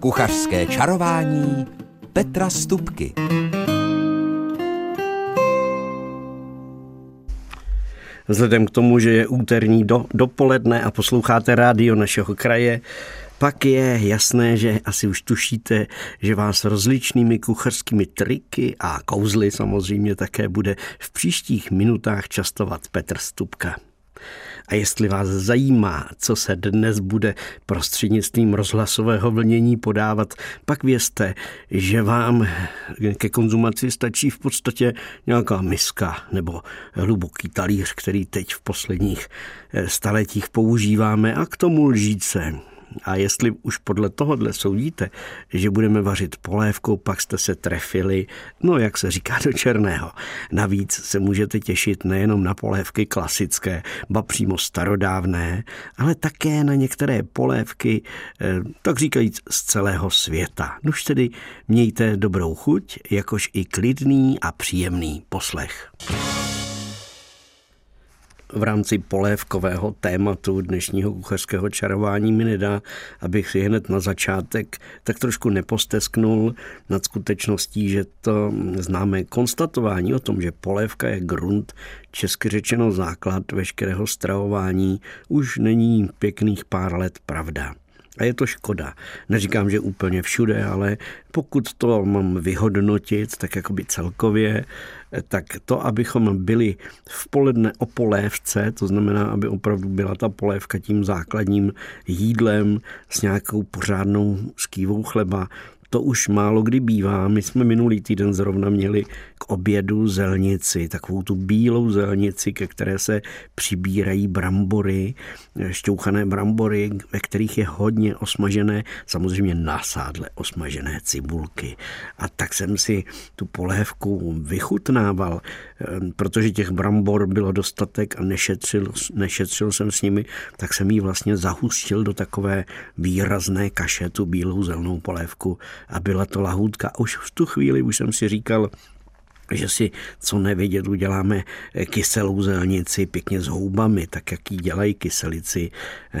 Kuchařské čarování Petra Stupky. Vzhledem k tomu, že je úterní do, dopoledne a posloucháte rádio našeho kraje, pak je jasné, že asi už tušíte, že vás rozličnými kuchařskými triky a kouzly samozřejmě také bude v příštích minutách častovat Petr Stupka. A jestli vás zajímá, co se dnes bude prostřednictvím rozhlasového vlnění podávat, pak vězte, že vám ke konzumaci stačí v podstatě nějaká miska nebo hluboký talíř, který teď v posledních eh, staletích používáme a k tomu lžíce. A jestli už podle tohohle soudíte, že budeme vařit polévkou, pak jste se trefili, no jak se říká do černého. Navíc se můžete těšit nejenom na polévky klasické, ba přímo starodávné, ale také na některé polévky, eh, tak říkajíc, z celého světa. Nuž tedy mějte dobrou chuť, jakož i klidný a příjemný poslech v rámci polévkového tématu dnešního kuchařského čarování mi nedá, abych si hned na začátek tak trošku nepostesknul nad skutečností, že to známe konstatování o tom, že polévka je grunt, česky řečeno základ veškerého stravování, už není pěkných pár let pravda. A je to škoda. Neříkám, že úplně všude, ale pokud to mám vyhodnotit, tak jakoby celkově, tak to, abychom byli v poledne o polévce, to znamená, aby opravdu byla ta polévka tím základním jídlem s nějakou pořádnou skývou chleba, to už málo kdy bývá. My jsme minulý týden zrovna měli k obědu zelnici, takovou tu bílou zelnici, ke které se přibírají brambory, šťouchané brambory, ve kterých je hodně osmažené, samozřejmě nasádle osmažené cibulky. A tak jsem si tu polévku vychutnával, ehm, protože těch brambor bylo dostatek a nešetřil, nešetřil jsem s nimi, tak jsem ji vlastně zahustil do takové výrazné kaše, tu bílou zelnou polévku a byla to lahůdka. Už v tu chvíli už jsem si říkal, že si co nevědět uděláme kyselou zelnici pěkně s houbami, tak jak ji dělají kyselici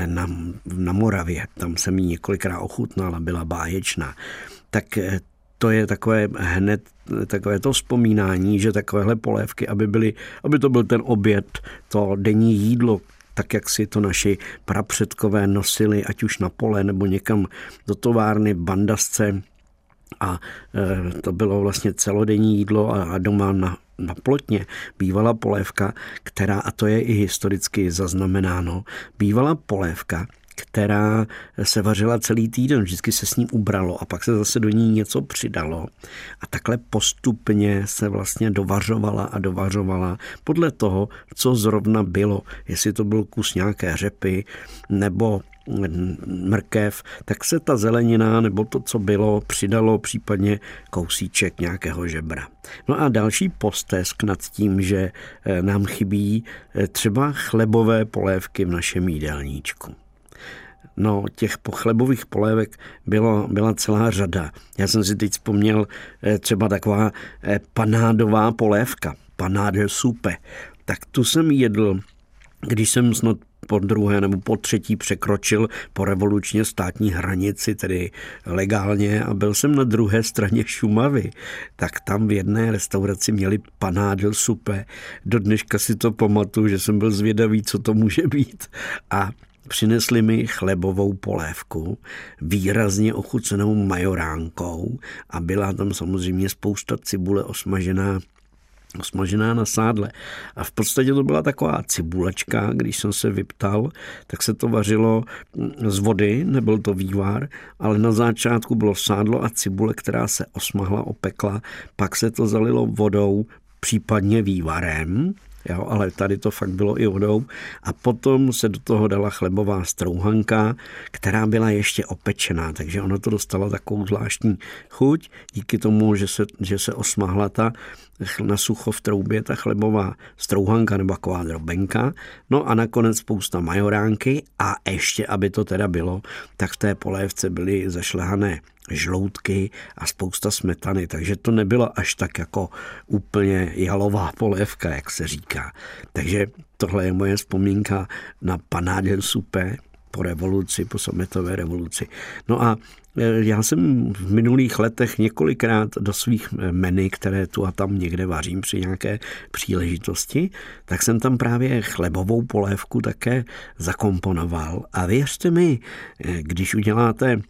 na, na Moravě. Tam jsem ji několikrát ochutnal a byla báječná. Tak to je takové hned takové to vzpomínání, že takovéhle polévky, aby, byly, aby to byl ten oběd, to denní jídlo, tak jak si to naši prapředkové nosili, ať už na pole nebo někam do továrny, bandasce, a e, to bylo vlastně celodenní jídlo a doma na, na plotně bývala polévka, která, a to je i historicky zaznamenáno, bývala polévka, která se vařila celý týden, vždycky se s ní ubralo a pak se zase do ní něco přidalo. A takhle postupně se vlastně dovařovala a dovařovala podle toho, co zrovna bylo. Jestli to byl kus nějaké řepy nebo mrkev, tak se ta zelenina nebo to, co bylo, přidalo případně kousíček nějakého žebra. No a další postesk nad tím, že eh, nám chybí eh, třeba chlebové polévky v našem jídelníčku. No, těch pochlebových polévek bylo, byla celá řada. Já jsem si teď vzpomněl eh, třeba taková panádová polévka, panáde supe. Tak tu jsem jedl, když jsem snad po druhé nebo po třetí překročil po revolučně státní hranici, tedy legálně a byl jsem na druhé straně Šumavy, tak tam v jedné restauraci měli panádl supe. Do dneška si to pamatuju, že jsem byl zvědavý, co to může být. A Přinesli mi chlebovou polévku, výrazně ochucenou majoránkou a byla tam samozřejmě spousta cibule osmažená osmažená na sádle. A v podstatě to byla taková cibulečka, když jsem se vyptal, tak se to vařilo z vody, nebyl to vývar, ale na začátku bylo sádlo a cibule, která se osmahla, opekla, pak se to zalilo vodou, případně vývarem, Jo, ale tady to fakt bylo i vodou. A potom se do toho dala chlebová strouhanka, která byla ještě opečená, takže ono to dostalo takovou zvláštní chuť, díky tomu, že se, že se osmahla ta na sucho v troubě ta chlebová strouhanka nebo taková drobenka. No a nakonec spousta majoránky a ještě, aby to teda bylo, tak v té polévce byly zašlehané žloutky a spousta smetany, takže to nebylo až tak jako úplně jalová polévka, jak se říká. Takže tohle je moje vzpomínka na panádel supé, po revoluci, po sametové revoluci. No a e, já jsem v minulých letech několikrát do svých meny, které tu a tam někde vařím při nějaké příležitosti, tak jsem tam právě chlebovou polévku také zakomponoval. A věřte mi, e, když uděláte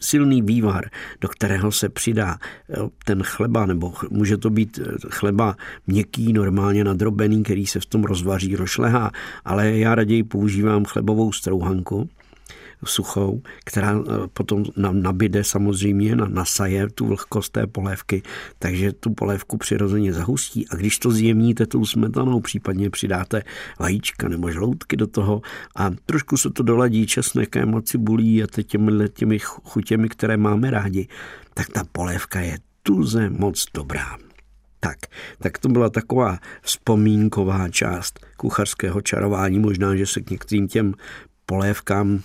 silný vývar, do kterého se přidá eh, ten chleba, nebo může to být eh, chleba měkký, normálně nadrobený, který se v tom rozvaří, rošlehá, ale já raději používám chlebovou strouhanku, suchou, která eh, potom nabide samozřejmě, nasaje tu vlhkost té polévky, takže tu polévku přirozeně zahustí a když to zjemníte tou smetanou, případně přidáte vajíčka nebo žloutky do toho a trošku se to doladí česnekem a cibulí a těmi, těmi chutěmi, které máme rádi, tak ta polévka je tuze moc dobrá. Tak, tak to byla taková vzpomínková část kuchařského čarování. Možná, že se k některým těm polévkám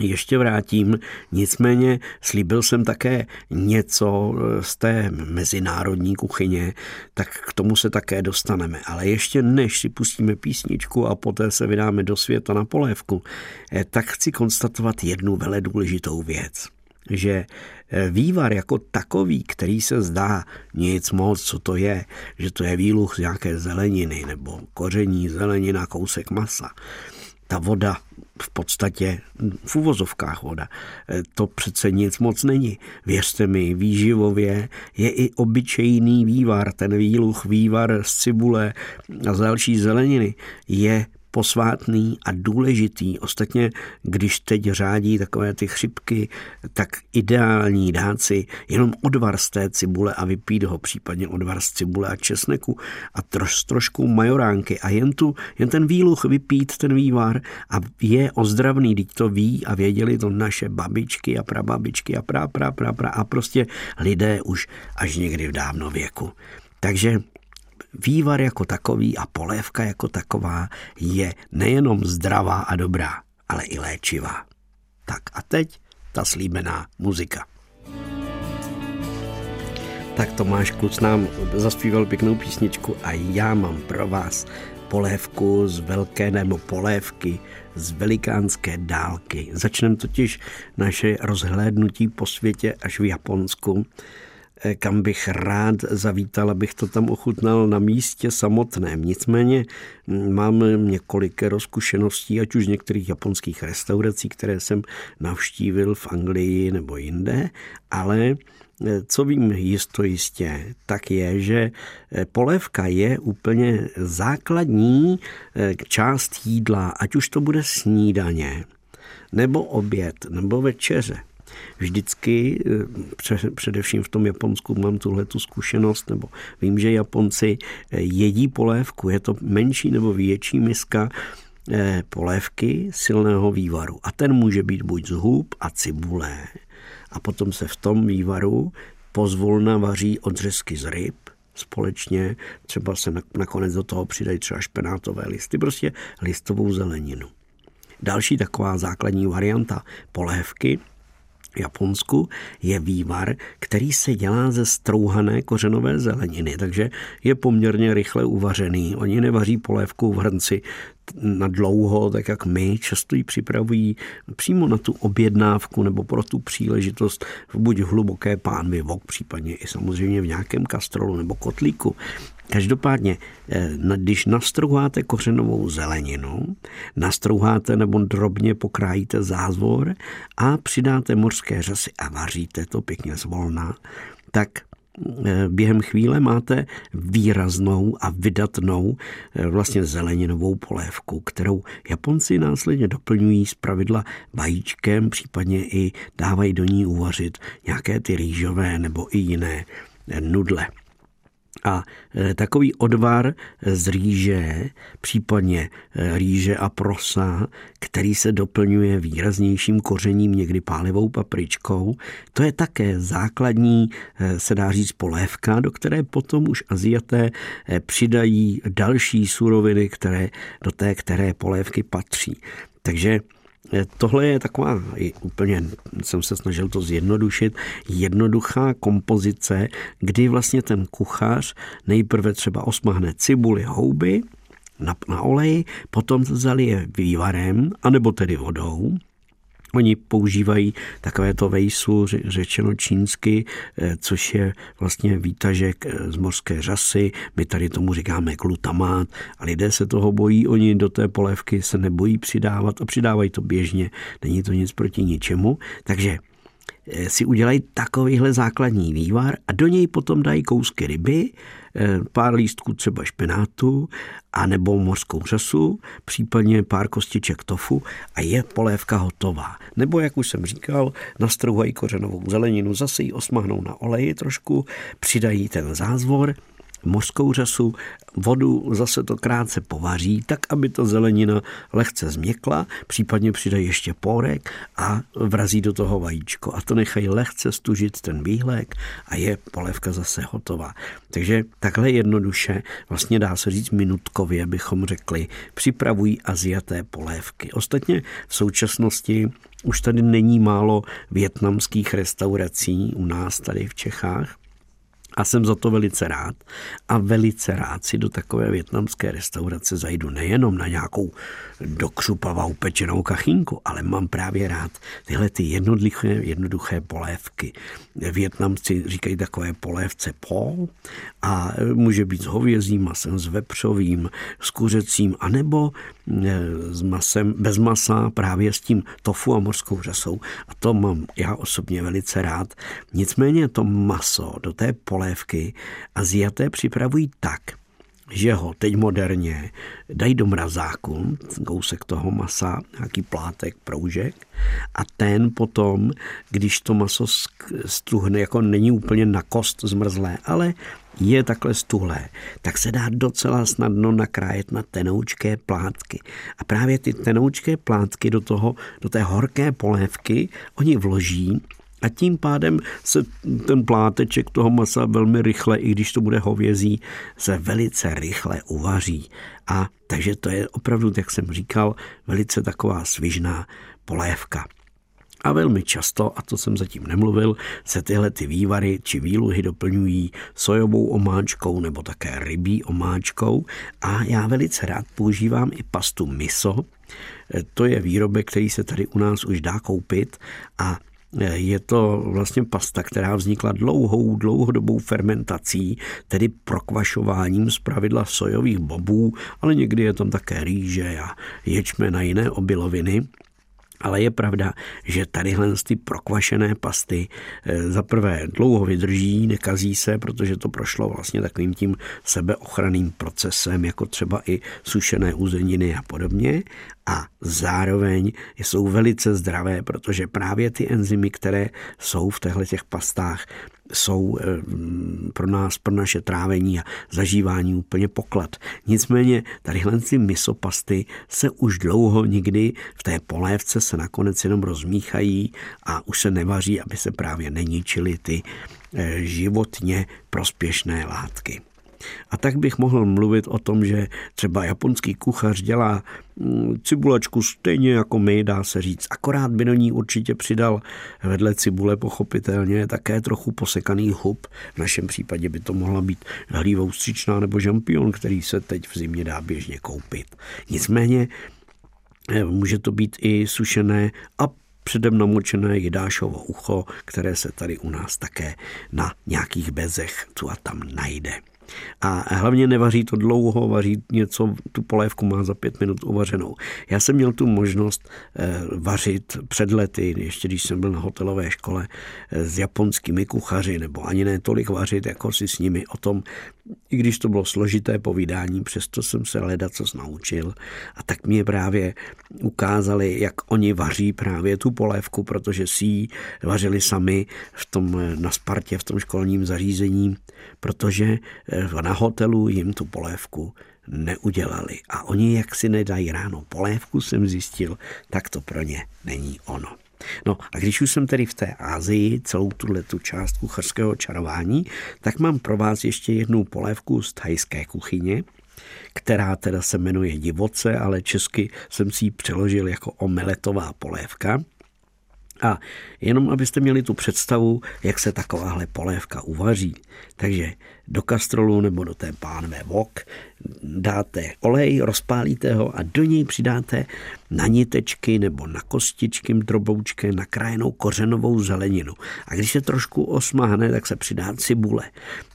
ještě vrátím. Nicméně slíbil jsem také něco z té mezinárodní kuchyně, tak k tomu se také dostaneme. Ale ještě než si pustíme písničku a poté se vydáme do světa na polévku, eh, tak chci konstatovat jednu vele důležitou věc že eh, vývar jako takový, který se zdá nic moc, co to je, že to je výluch z nějaké zeleniny nebo koření, zelenina, kousek masa, ta voda v podstatě v uvozovkách voda. E, to přece nic moc není. Věřte mi, výživově je i obyčejný vývar, ten výluch, vývar z cibule a z další zeleniny je posvátný a důležitý. Ostatně, když teď řádí takové ty chřipky, tak ideální dát si jenom odvar z té cibule a vypít ho, případně odvar z cibule a česneku a troš, trošku majoránky a jen, tu, jen ten výluch vypít, ten vývar a je ozdravný, teď to ví a věděli to naše babičky a prababičky a pra, pra, pra, pra a prostě lidé už až někdy v dávno věku. Takže vývar jako takový a polévka jako taková je nejenom zdravá a dobrá, ale i léčivá. Tak a teď ta slíbená muzika. Tak Tomáš Kluc nám zaspíval pěknou písničku a já mám pro vás polévku z velké nebo polévky z velikánské dálky. Začneme totiž naše rozhlédnutí po světě až v Japonsku kam bych rád zavítal, abych to tam ochutnal na místě samotném. Nicméně mm, mám několik rozkušeností, ať už z některých japonských restaurací, které jsem navštívil v Anglii nebo jinde, ale e, co vím jisto jistě, tak je, že e, polévka je úplně základní e, část jídla, ať už to bude snídaně, nebo oběd, nebo večeře vždycky, eh, především v tom Japonsku mám tuhle tu zkušenost, nebo vím, že Japonci eh, jedí polévku, je to menší nebo větší miska eh, polévky silného vývaru. A ten může být buď z hub a cibule, a potom se v tom vývaru pozvolna vaří odřezky z ryb, společně, třeba se nakonec do toho přidají třeba špenátové listy, prostě listovou zeleninu. Další taková základní varianta polévky Japonsku je vývar, který se dělá ze strouhané kořenové zeleniny, takže je poměrně rychle uvařený. Oni nevaří polévku v hrnci na dlouho, tak jak my, často ji připravují přímo na tu objednávku nebo pro tu příležitost v buď hluboké pánvi vok, případně i samozřejmě v nějakém kastrolu nebo kotlíku. Každopádně, eh, když nastrouháte kořenovou zeleninu, nastrouháte nebo drobně pokrájíte zázvor a přidáte mořské řasy a vaříte to pěkně zvolna, tak eh, během chvíle máte výraznou a vydatnou eh, vlastně zeleninovou polévku, kterou Japonci následně doplňují z pravidla vajíčkem, případně i dávají do ní uvařit nějaké ty rýžové nebo i jiné nudle. A e, takový odvar z rýže, případně e, rýže a prosa, který se doplňuje výraznějším kořením, někdy pálivou papričkou, to je také základní, e, se dá říct, polévka, do které potom už Aziaté přidají další suroviny, které do té které polévky patří. Takže Tohle je taková, úplně jsem se snažil to zjednodušit, jednoduchá kompozice, kdy vlastně ten kuchař nejprve třeba osmahne cibuli, houby, na, na olej, potom to zalije vývarem, anebo tedy vodou, Oni používají takové to vejsu, řečeno čínsky, eh, což je vlastně výtažek eh, z morské řasy. My tady tomu říkáme glutamát a lidé se toho bojí. Oni do té polévky se nebojí přidávat a přidávají to běžně. Není to nic proti ničemu. Takže si udělají takovýhle základní vývar a do něj potom dají kousky ryby, eh, pár lístků třeba špenátu a nebo mořskou řasu, případně pár kostiček tofu a je polévka hotová. Nebo, jak už jsem říkal, nastrouhají kořenovou zeleninu, zase ji osmahnou na oleji trošku, přidají ten zázvor, mořskou řasu, vodu zase to krátce povaří, tak aby to zelenina lehce změkla, případně přidají ještě pórek a vrazí do toho vajíčko a to nechají lehce stužit ten výhlek a je polévka zase hotová. Takže takhle jednoduše, vlastně dá se říct minutkově, bychom řekli, připravují aziaté polévky. Ostatně v současnosti už tady není málo větnamských restaurací u nás tady v Čechách, a jsem za to velice rád. A velice rád si do takové větnamské restaurace zajdu nejenom na nějakou dokřupavou upečenou kachinku, ale mám právě rád tyhle ty jednoduché, jednoduché polévky. Větnamci říkají takové polévce po a může být s hovězím masem, s vepřovým, s kuřecím, anebo e, s masem, bez masa právě s tím tofu a morskou řasou. A to mám já osobně velice rád. Nicméně to maso do té polévky Aziaté připravují tak, že ho teď moderně dají do mrazáku, kousek toho masa, nějaký plátek, proužek a ten potom, když to maso stuhne, jako není úplně na kost zmrzlé, ale je takhle stuhlé, tak se dá docela snadno nakrájet na tenoučké plátky. A právě ty tenoučké plátky do, toho, do té horké polévky oni vloží a tím pádem se ten pláteček toho masa velmi rychle, i když to bude hovězí, se velice rychle uvaří. A takže to je opravdu, jak jsem říkal, velice taková svižná polévka. A velmi často, a to jsem zatím nemluvil, se tyhle ty vývary či výluhy doplňují sojovou omáčkou nebo také rybí omáčkou a já velice rád používám i pastu miso. To je výrobek, který se tady u nás už dá koupit a je to vlastně pasta, která vznikla dlouhou, dlouhodobou fermentací, tedy prokvašováním z pravidla sojových bobů, ale někdy je tam také rýže a ječmen a jiné obiloviny. Ale je pravda, že tadyhle ty prokvašené pasty eh, za prvé dlouho vydrží, nekazí se, protože to prošlo vlastně takovým tím sebeochranným procesem, jako třeba i sušené uzeniny a podobně. A zároveň jsou velice zdravé, protože právě ty enzymy, které jsou v těchto těch pastách, jsou eh, pro nás, pro naše trávení a zažívání úplně poklad. Nicméně tadyhle ty misopasty se už dlouho nikdy v té polévce se nakonec jenom rozmíchají a už se nevaří, aby se právě neničily ty eh, životně prospěšné látky. A tak bych mohl mluvit o tom, že třeba japonský kuchař dělá mm, cibulačku stejně jako my, dá se říct. Akorát by do ní určitě přidal vedle cibule pochopitelně také trochu posekaný hub. V našem případě by to mohla být hlívou stříčná nebo žampion, který se teď v zimě dá běžně koupit. Nicméně eh, může to být i sušené a předem namočené jidášovo ucho, které se tady u nás také na nějakých bezech tu a tam najde. A hlavně nevaří to dlouho, vaří něco, tu polévku má za pět minut uvařenou. Já jsem měl tu možnost eh, vařit před lety, ještě když jsem byl na hotelové škole eh, s japonskými kuchaři, nebo ani ne tolik vařit, jako si s nimi o tom, i když to bylo složité povídání, přesto jsem se leda co naučil. A tak mě právě ukázali, jak oni vaří právě tu polévku, protože si ji vařili sami v tom, eh, na Spartě, v tom školním zařízení, protože na hotelu jim tu polévku neudělali. A oni, jak si nedají ráno polévku, jsem zjistil, tak to pro ně není ono. No a když už jsem tedy v té Ázii, celou tuhle tu část kuchařského čarování, tak mám pro vás ještě jednu polévku z thajské kuchyně, která teda se jmenuje divoce, ale česky jsem si ji přeložil jako omeletová polévka. A jenom abyste měli tu představu, jak se takováhle polévka uvaří. Takže do kastrolu nebo do té pánové vok, dáte olej, rozpálíte ho a do něj přidáte na nitečky nebo na kostičky droboučky nakrájenou kořenovou zeleninu. A když se trošku osmáhne, tak se přidá cibule.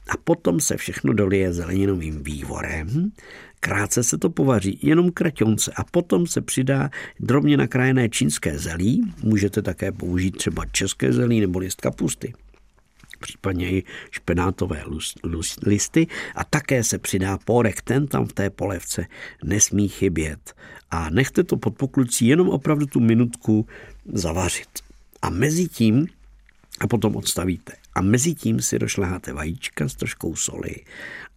A potom se všechno dolije zeleninovým vývorem Krátce se to povaří, jenom kraťonce a potom se přidá drobně nakrájené čínské zelí. Můžete také použít třeba české zelí nebo list kapusty případně i špenátové listy a také se přidá porek, ten tam v té polevce nesmí chybět. A nechte to pod poklucí jenom opravdu tu minutku zavařit. A mezi tím, a potom odstavíte. A mezi tím si došleháte vajíčka s troškou soli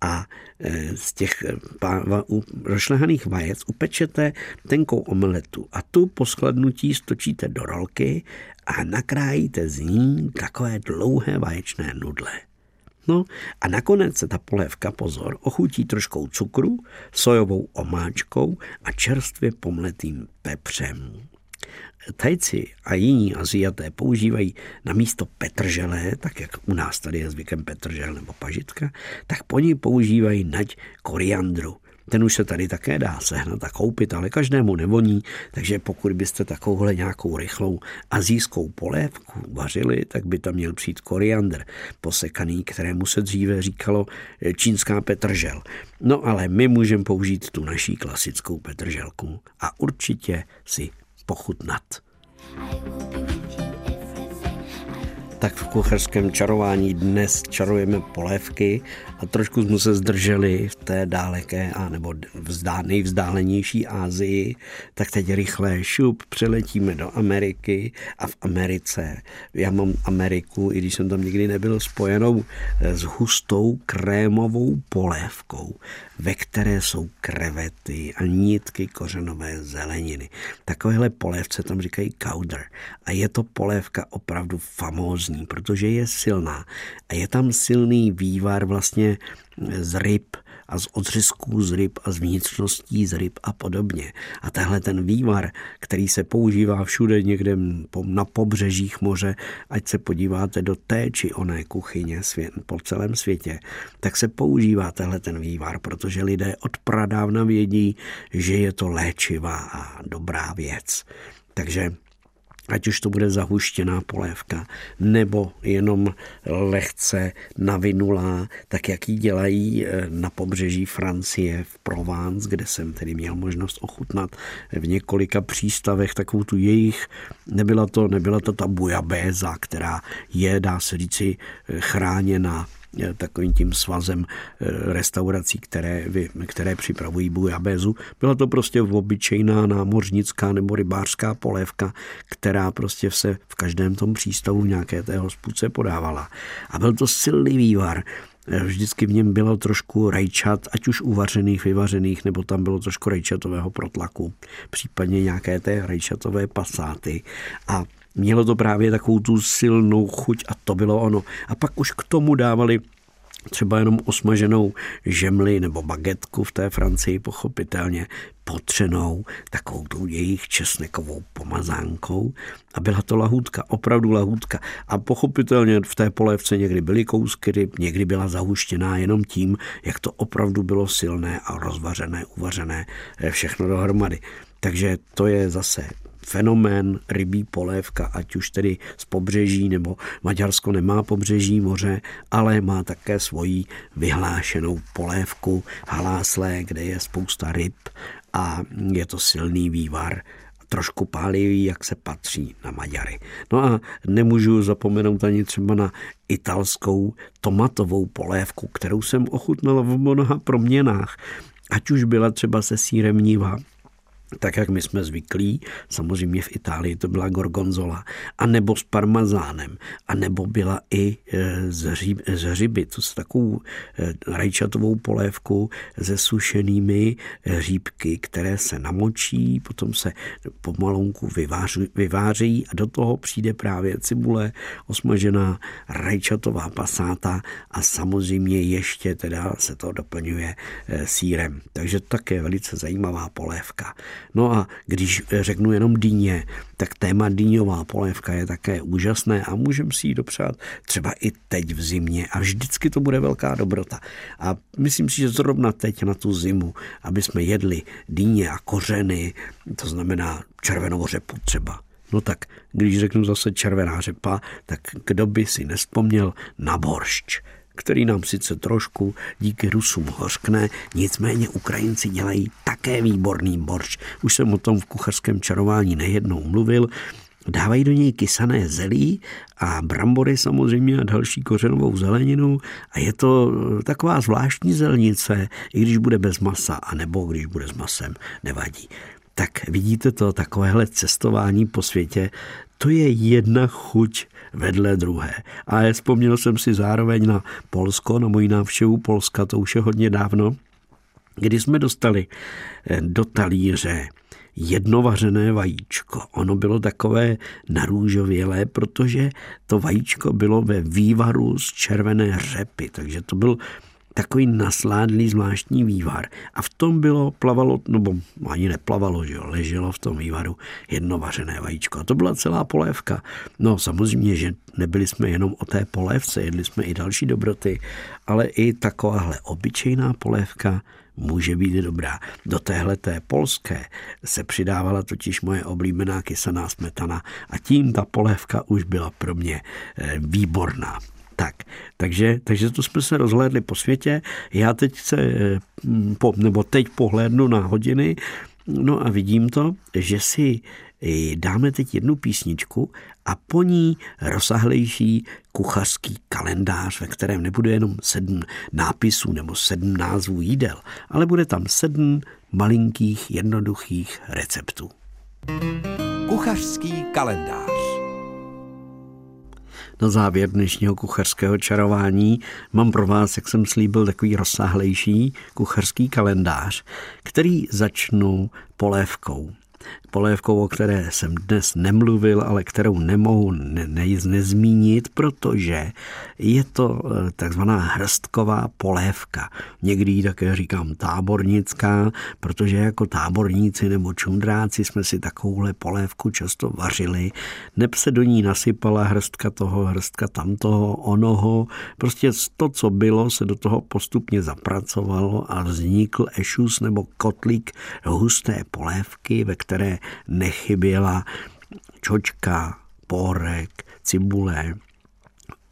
a e, z těch e, rošlehaných vajec upečete tenkou omeletu a tu po skladnutí stočíte do rolky a nakrájíte z ní takové dlouhé vaječné nudle. No a nakonec se ta polévka, pozor, ochutí troškou cukru, sojovou omáčkou a čerstvě pomletým pepřem. Tajci a jiní Aziaté používají na místo petržele, tak jak u nás tady je zvykem petržel nebo pažitka, tak po ní používají nať koriandru. Ten už se tady také dá sehnat a koupit, ale každému nevoní, takže pokud byste takovouhle nějakou rychlou azijskou polévku vařili, tak by tam měl přijít koriandr posekaný, kterému se dříve říkalo čínská petržel. No ale my můžeme použít tu naší klasickou petrželku a určitě si pochutnat. Tak v kucharském čarování dnes čarujeme polévky a trošku jsme se zdrželi v té dáleké a nebo vzdá, nejvzdálenější Ázii, tak teď rychle šup, přeletíme do Ameriky a v Americe, já mám Ameriku, i když jsem tam nikdy nebyl spojenou s hustou krémovou polévkou, ve které jsou krevety a nitky kořenové zeleniny. Takovéhle polévce tam říkají kauder a je to polévka opravdu famózní, protože je silná a je tam silný vývar vlastně z ryb a z odřezků z ryb a z vnitřností z ryb a podobně. A tehle ten vývar, který se používá všude někde na pobřežích moře, ať se podíváte do té či oné kuchyně svět, po celém světě, tak se používá tehle ten vývar, protože lidé od pradávna vědí, že je to léčivá a dobrá věc. Takže ať už to bude zahuštěná polévka, nebo jenom lehce navinulá, tak jak ji dělají eh, na pobřeží Francie v Provence, kde jsem tedy měl možnost ochutnat v několika přístavech takovou tu jejich, nebyla to, nebyla to ta bujabéza, která je, dá se říci, eh, chráněna takovým tím svazem eh, restaurací, které, které připravují bujabézu. Byla to prostě obyčejná námořnická nebo rybářská polévka, která prostě se v každém tom přístavu nějaké té hospodce podávala. A byl to silný vývar, eh, Vždycky v něm bylo trošku rajčat, ať už uvařených, vyvařených, nebo tam bylo trošku rajčatového protlaku, případně nějaké té rajčatové pasáty. A Mělo to právě takovou tu silnou chuť a to bylo ono. A pak už k tomu dávali třeba jenom osmaženou žemli nebo bagetku v té Francii pochopitelně potřenou takovou tu jejich česnekovou pomazánkou a byla to lahůdka, opravdu lahůdka a pochopitelně v té polévce někdy byly kousky ryb, někdy byla zahuštěná jenom tím, jak to opravdu bylo silné a rozvařené, uvařené eh, všechno dohromady. Takže to je zase fenomén rybí polévka, ať už tedy z pobřeží, nebo Maďarsko nemá pobřeží moře, ale má také svoji vyhlášenou polévku haláslé, kde je spousta ryb a je to silný vývar trošku pálivý, jak se patří na Maďary. No a nemůžu zapomenout ani třeba na italskou tomatovou polévku, kterou jsem ochutnal v mnoha proměnách. Ať už byla třeba se sírem niva, tak jak my jsme zvyklí, samozřejmě v Itálii to byla gorgonzola, a nebo s parmazánem, a nebo byla i e, z, hříb, z hřiby, to s takovou e, rajčatovou polévku se sušenými hříbky, které se namočí, potom se pomalonku vyváří, vyváří a do toho přijde právě cibule, osmažená rajčatová pasáta a samozřejmě ještě teda se to doplňuje e, sírem. Takže také velice zajímavá polévka. No a když řeknu jenom dýně, tak téma dýňová polévka je také úžasné a můžeme si ji dopřát třeba i teď v zimě a vždycky to bude velká dobrota. A myslím si, že zrovna teď na tu zimu, aby jsme jedli dýně a kořeny, to znamená červenou řepu třeba, No tak, když řeknu zase červená řepa, tak kdo by si nespomněl na boršč, který nám sice trošku díky Rusům hořkne, nicméně Ukrajinci dělají také výborný boršč. Už jsem o tom v kuchařském čarování nejednou mluvil. Dávají do něj kysané zelí a brambory samozřejmě a další kořenovou zeleninu a je to taková zvláštní zelnice, i když bude bez masa, a nebo když bude s masem, nevadí. Tak vidíte to, takovéhle cestování po světě, to je jedna chuť vedle druhé. A vzpomněl jsem si zároveň na Polsko, na moji návštěvu Polska, to už je hodně dávno, kdy jsme dostali eh, do talíře jedno vařené vajíčko. Ono bylo takové narůžovělé, protože to vajíčko bylo ve vývaru z červené řepy, takže to byl takový nasládlý zvláštní vývar. A v tom bylo, plavalo, nebo ani neplavalo, že jo, leželo v tom vývaru jedno vařené vajíčko. A to byla celá polévka. No samozřejmě, že nebyli jsme jenom o té polévce, jedli jsme i další dobroty, ale i takováhle obyčejná polévka může být dobrá. Do téhle té polské se přidávala totiž moje oblíbená kysaná smetana a tím ta polévka už byla pro mě eh, výborná. Tak, takže, takže to jsme se rozhlédli po světě. Já teď se, eh, po, nebo teď pohlédnu na hodiny, no a vidím to, že si eh, dáme teď jednu písničku a po ní rozsahlejší kuchařský kalendář, ve kterém nebude jenom sedm nápisů nebo sedm názvů jídel, ale bude tam sedm malinkých, jednoduchých receptů. Kuchařský kalendář na závěr dnešního kuchařského čarování mám pro vás, jak jsem slíbil, takový rozsáhlejší kuchařský kalendář, který začnu polévkou polévkou, o které jsem dnes nemluvil, ale kterou nemohu ne, ne, nezmínit, protože je to eh, takzvaná hrstková polévka. Někdy ji také říkám tábornická, protože jako táborníci nebo čundráci jsme si takovouhle polévku často vařili. Neb se do ní nasypala hrstka toho, hrstka tamtoho, onoho. Prostě to, co bylo, se do toho postupně zapracovalo a vznikl ešus nebo kotlík husté polévky, ve které nechyběla čočka, pórek, cibule,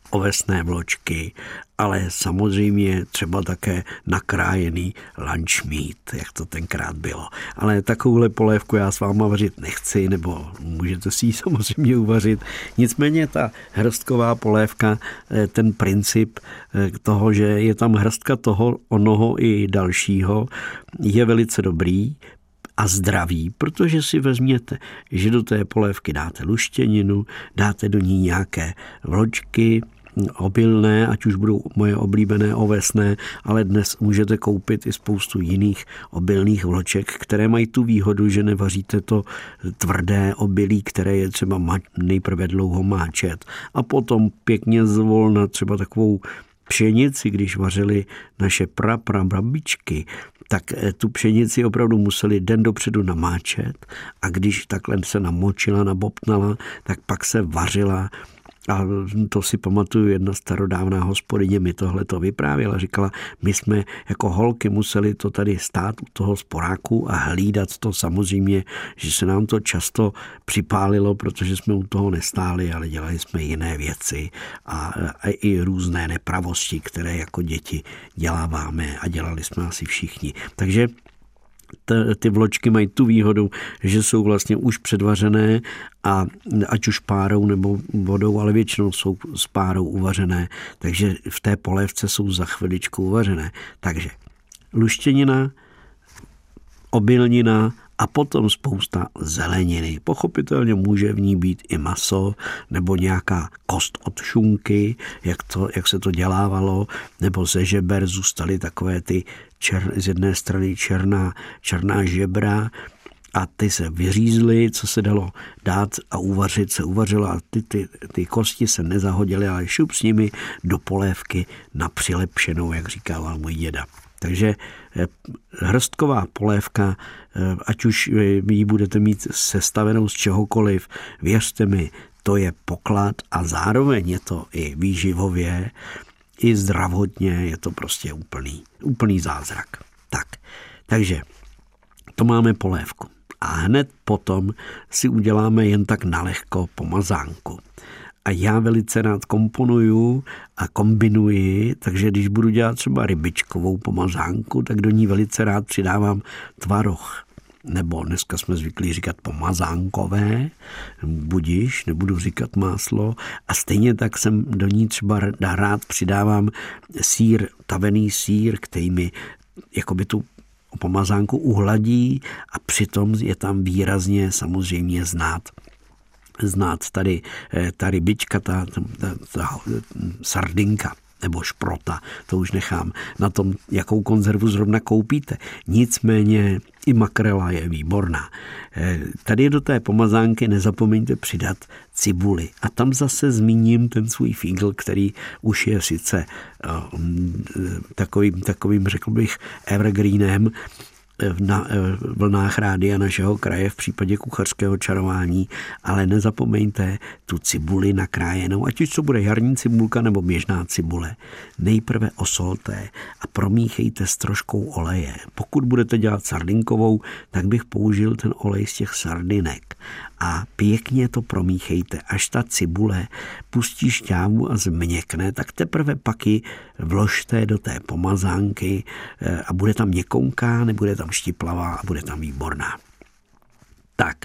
ovesné vločky, ale samozřejmě třeba také nakrájený lunch meat, jak to tenkrát bylo. Ale takovouhle polévku já s váma vařit nechci, nebo můžete si ji samozřejmě uvařit. Nicméně ta hrstková polévka, eh, ten princip eh, toho, že je tam hrstka toho, onoho i dalšího, je velice dobrý, a zdraví, protože si vezměte, že do té polévky dáte luštěninu, dáte do ní nějaké vločky, obilné, ať už budou moje oblíbené ovesné, ale dnes můžete koupit i spoustu jiných obilných vloček, které mají tu výhodu, že nevaříte to tvrdé obilí, které je třeba nejprve dlouho máčet a potom pěkně zvolna třeba takovou pšenici, když vařili naše pra, pra babičky, tak eh, tu pšenici opravdu museli den dopředu namáčet a když takhle se namočila, nabobtnala, tak pak se vařila a to si pamatuju, jedna starodávná hospodyně mi tohle to vyprávěla. Říkala, my jsme jako holky museli to tady stát u toho sporáku a hlídat to samozřejmě, že se nám to často připálilo, protože jsme u toho nestáli, ale dělali jsme jiné věci a, a i různé nepravosti, které jako děti děláváme a dělali jsme asi všichni. Takže ty vločky mají tu výhodu, že jsou vlastně už předvařené a ať už párou nebo vodou, ale většinou jsou s párou uvařené, takže v té polévce jsou za chviličku uvařené. Takže luštěnina, obilnina a potom spousta zeleniny. Pochopitelně může v ní být i maso nebo nějaká kost od šunky, jak, to, jak se to dělávalo, nebo ze žeber zůstaly takové ty čer, z jedné strany černá, černá žebra, a ty se vyřízly, co se dalo dát a uvařit, se uvařilo a ty, ty, ty kosti se nezahodily, ale šup s nimi do polévky na přilepšenou, jak říkával můj děda. Takže eh, hrstková polévka, eh, ať už ji budete mít sestavenou z čehokoliv, věřte mi, to je poklad a zároveň je to i výživově, i zdravotně, je to prostě úplný, úplný zázrak. Tak, takže to máme polévku. A hned potom si uděláme jen tak nalehko pomazánku a já velice rád komponuju a kombinuji, takže když budu dělat třeba rybičkovou pomazánku, tak do ní velice rád přidávám tvaroh nebo dneska jsme zvyklí říkat pomazánkové, budiš, nebudu říkat máslo. A stejně tak jsem do ní třeba rád přidávám sír, tavený sír, který mi jakoby tu pomazánku uhladí a přitom je tam výrazně samozřejmě znát znát tady eh, ta rybička, ta, ta, ta, sardinka nebo šprota, to už nechám na tom, jakou konzervu zrovna koupíte. Nicméně i makrela je výborná. Eh, tady do té pomazánky nezapomeňte přidat cibuli. A tam zase zmíním ten svůj fígl, který už je sice eh, takovým, takovým řekl bych, evergreenem, na eh, vlnách rádia našeho kraje v případě kuchařského čarování, ale nezapomeňte tu cibuli nakrájenou, ať už to bude jarní cibulka nebo běžná cibule. Nejprve osolte a promíchejte s troškou oleje. Pokud budete dělat sardinkovou, tak bych použil ten olej z těch sardinek a pěkně to promíchejte, až ta cibule pustí šťávu a změkne, tak teprve pak ji vložte do té pomazánky eh, a bude tam měkonká, nebude tam štiplavá a bude tam výborná. Tak,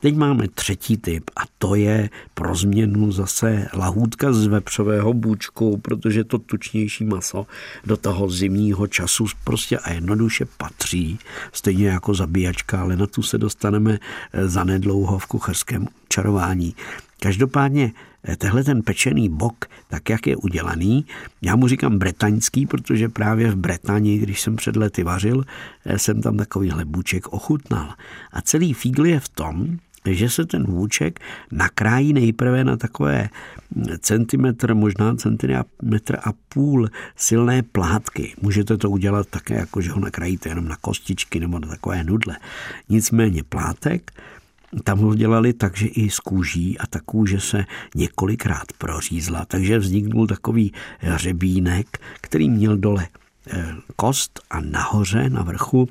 Teď máme třetí typ a to je pro změnu zase lahůdka z vepřového bůčku, protože to tučnější maso do toho zimního času prostě a jednoduše patří, stejně jako zabíjačka, ale na tu se dostaneme eh, zanedlouho v kuchařském čarování. Každopádně tehle ten pečený bok, tak jak je udělaný, já mu říkám bretaňský, protože právě v Bretani, když jsem před lety vařil, eh, jsem tam takovýhle bůček ochutnal. A celý fígl je v tom, že se ten vůček nakrájí nejprve na takové centimetr, možná centimetr a půl silné plátky. Můžete to udělat také, jako že ho nakrájíte jenom na kostičky nebo na takové nudle. Nicméně plátek, tam ho dělali tak, že i z kůží a ta kůže se několikrát prořízla, takže vzniknul takový hřebínek, který měl dole eh, kost a nahoře, na vrchu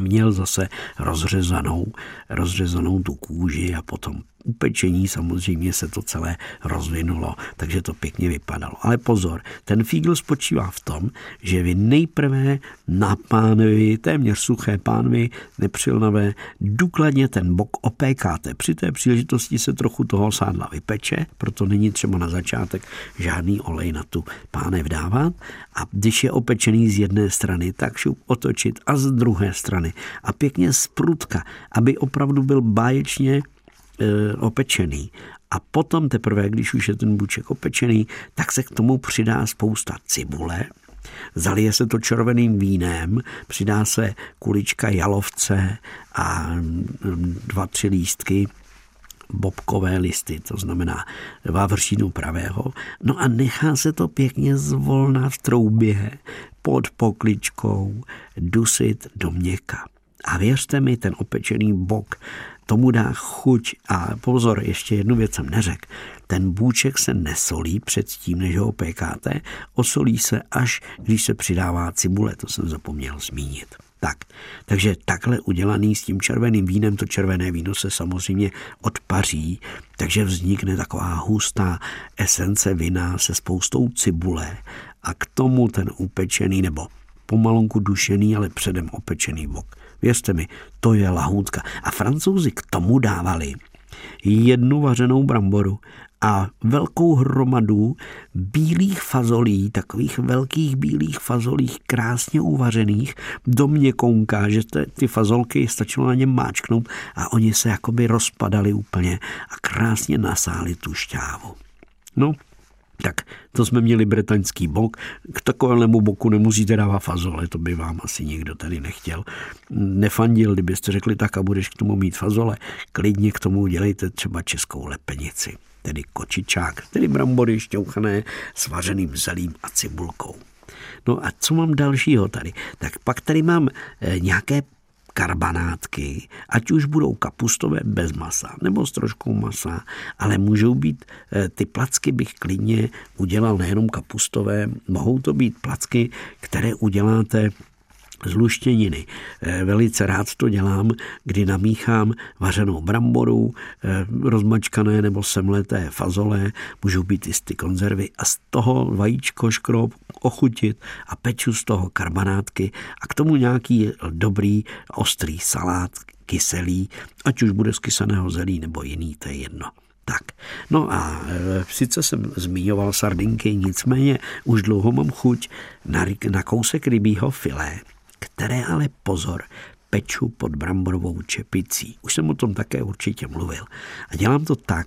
měl zase rozřezanou, rozřezanou tu kůži a potom upečení samozřejmě se to celé rozvinulo, takže to pěkně vypadalo. Ale pozor, ten fígl spočívá v tom, že vy nejprve na pánvi, téměř suché pánvi, nepřilnavé, důkladně ten bok opékáte. Při té příležitosti se trochu toho sádla vypeče, proto není třeba na začátek žádný olej na tu pánev dávat. A když je opečený z jedné strany, tak šup otočit a z druhé strany. A pěkně z prutka, aby opravdu byl báječně opečený. A potom teprve, když už je ten buček opečený, tak se k tomu přidá spousta cibule, Zalije se to červeným vínem, přidá se kulička jalovce a mm, dva, tři lístky bobkové listy, to znamená vavřínu pravého. No a nechá se to pěkně zvolna v troubě pod pokličkou dusit do měka. A věřte mi, ten opečený bok tomu dá chuť. A pozor, ještě jednu věc jsem neřekl. Ten bůček se nesolí předtím, než ho opékáte, osolí se až, když se přidává cibule, to jsem zapomněl zmínit. Tak, takže takhle udělaný s tím červeným vínem, to červené víno se samozřejmě odpaří, takže vznikne taková hustá esence vina se spoustou cibule a k tomu ten upečený nebo pomalonku dušený, ale předem opečený bok. Věřte mi, to je lahůdka. A francouzi k tomu dávali jednu vařenou bramboru a velkou hromadu bílých fazolí, takových velkých bílých fazolích, krásně uvařených, do měkonka, že ty fazolky stačilo na ně máčknout a oni se jakoby rozpadali úplně a krásně nasáli tu šťávu. No, tak to jsme měli bretaňský bok. K takovému boku nemusíte dávat fazole, to by vám asi nikdo tady nechtěl. Nefandil, kdybyste řekli tak a budeš k tomu mít fazole, klidně k tomu udělejte třeba českou lepenici, tedy kočičák, tedy brambory šťouchané s vařeným zelím a cibulkou. No a co mám dalšího tady? Tak pak tady mám eh, nějaké karbanátky, ať už budou kapustové bez masa nebo s troškou masa, ale můžou být, eh, ty placky bych klidně udělal nejenom kapustové, mohou to být placky, které uděláte z luštěniny. Eh, velice rád to dělám, kdy namíchám vařenou bramboru, eh, rozmačkané nebo semleté fazole, můžou být i ty konzervy a z toho vajíčko, škrob, ochutit a peču z toho karbanátky a k tomu nějaký dobrý ostrý salát, kyselý, ať už bude z kysaného zelí nebo jiný, to je jedno. Tak, no a e, sice jsem zmiňoval sardinky, nicméně už dlouho mám chuť na, na kousek rybího filé, které ale pozor, peču pod bramborovou čepicí. Už jsem o tom také určitě mluvil. A dělám to tak,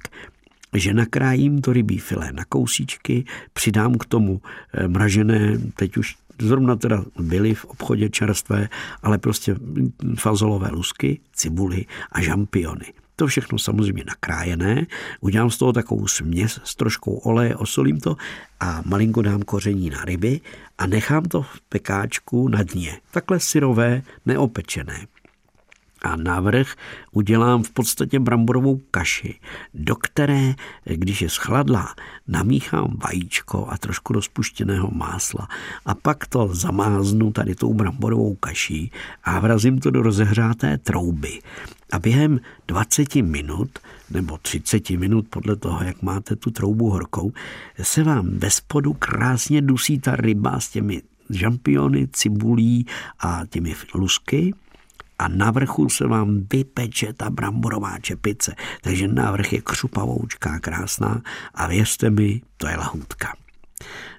že nakrájím to rybí filé na kousíčky, přidám k tomu eh, mražené, teď už zrovna teda byly v obchodě čerstvé, ale prostě fazolové lusky, cibuly a žampiony. To všechno samozřejmě nakrájené, udělám z toho takovou směs s troškou oleje, osolím to a malinko dám koření na ryby a nechám to v pekáčku na dně. Takhle syrové, neopečené a navrh udělám v podstatě bramborovou kaši, do které, když je schladlá, namíchám vajíčko a trošku rozpuštěného másla a pak to zamáznu tady tou bramborovou kaší a vrazím to do rozehřáté trouby. A během 20 minut nebo 30 minut podle toho, jak máte tu troubu horkou, se vám ve spodu krásně dusí ta ryba s těmi žampiony, cibulí a těmi lusky a na vrchu se vám vypeče ta bramborová čepice. Takže návrh je křupavoučká, krásná a věřte mi, to je lahůdka.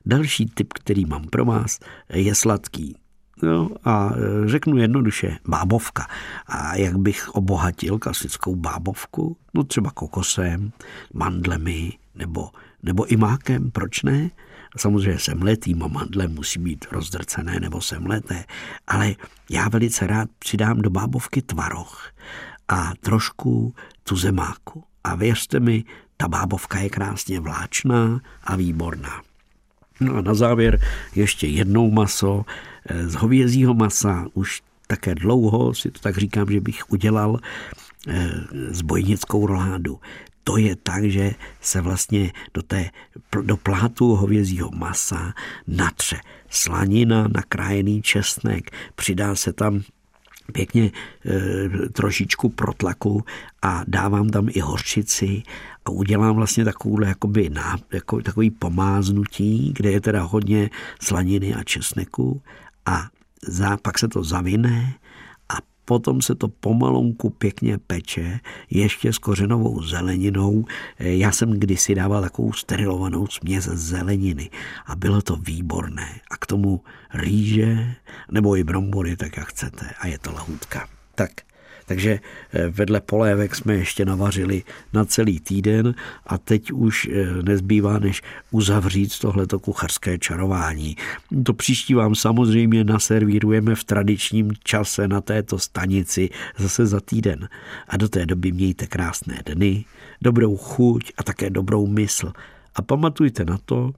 Další tip, který mám pro vás, je sladký. No a e, řeknu jednoduše, bábovka. A jak bych obohatil klasickou bábovku? No třeba kokosem, mandlemi nebo, nebo i mákem, proč ne? Samozřejmě semletým mandle musí být rozdrcené nebo semleté, ale já velice rád přidám do bábovky tvaroh a trošku tu zemáku. A věřte mi, ta bábovka je krásně vláčná a výborná. No a na závěr ještě jednou maso. Z hovězího masa už také dlouho si to tak říkám, že bych udělal s eh, roládu to je tak, že se vlastně do, té, do plátu hovězího masa natře slanina, nakrájený česnek, přidá se tam pěkně e, trošičku protlaku a dávám tam i horčici a udělám vlastně takovouhle jakoby ná, jako, takový pomáznutí, kde je teda hodně slaniny a česneku a za, pak se to zavine potom se to pomalonku pěkně peče, ještě s kořenovou zeleninou. Já jsem kdysi dával takovou sterilovanou směs zeleniny a bylo to výborné. A k tomu rýže nebo i brombory, tak jak chcete. A je to lahůdka. Tak takže eh, vedle polévek jsme ještě navařili na celý týden a teď už eh, nezbývá, než uzavřít tohleto kuchařské čarování. To příští vám samozřejmě naservírujeme v tradičním čase na této stanici zase za týden. A do té doby mějte krásné dny, dobrou chuť a také dobrou mysl. A pamatujte na to,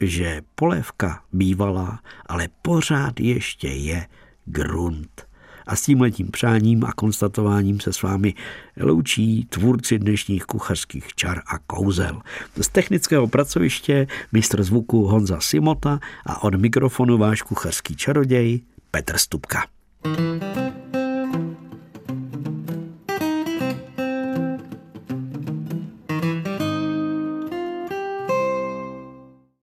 že polévka bývala, ale pořád ještě je grunt. A s tímhletím přáním a konstatováním se s vámi loučí tvůrci dnešních kuchařských čar a kouzel. Z technického pracoviště mistr zvuku Honza Simota a od mikrofonu váš kuchařský čaroděj Petr Stupka. thank you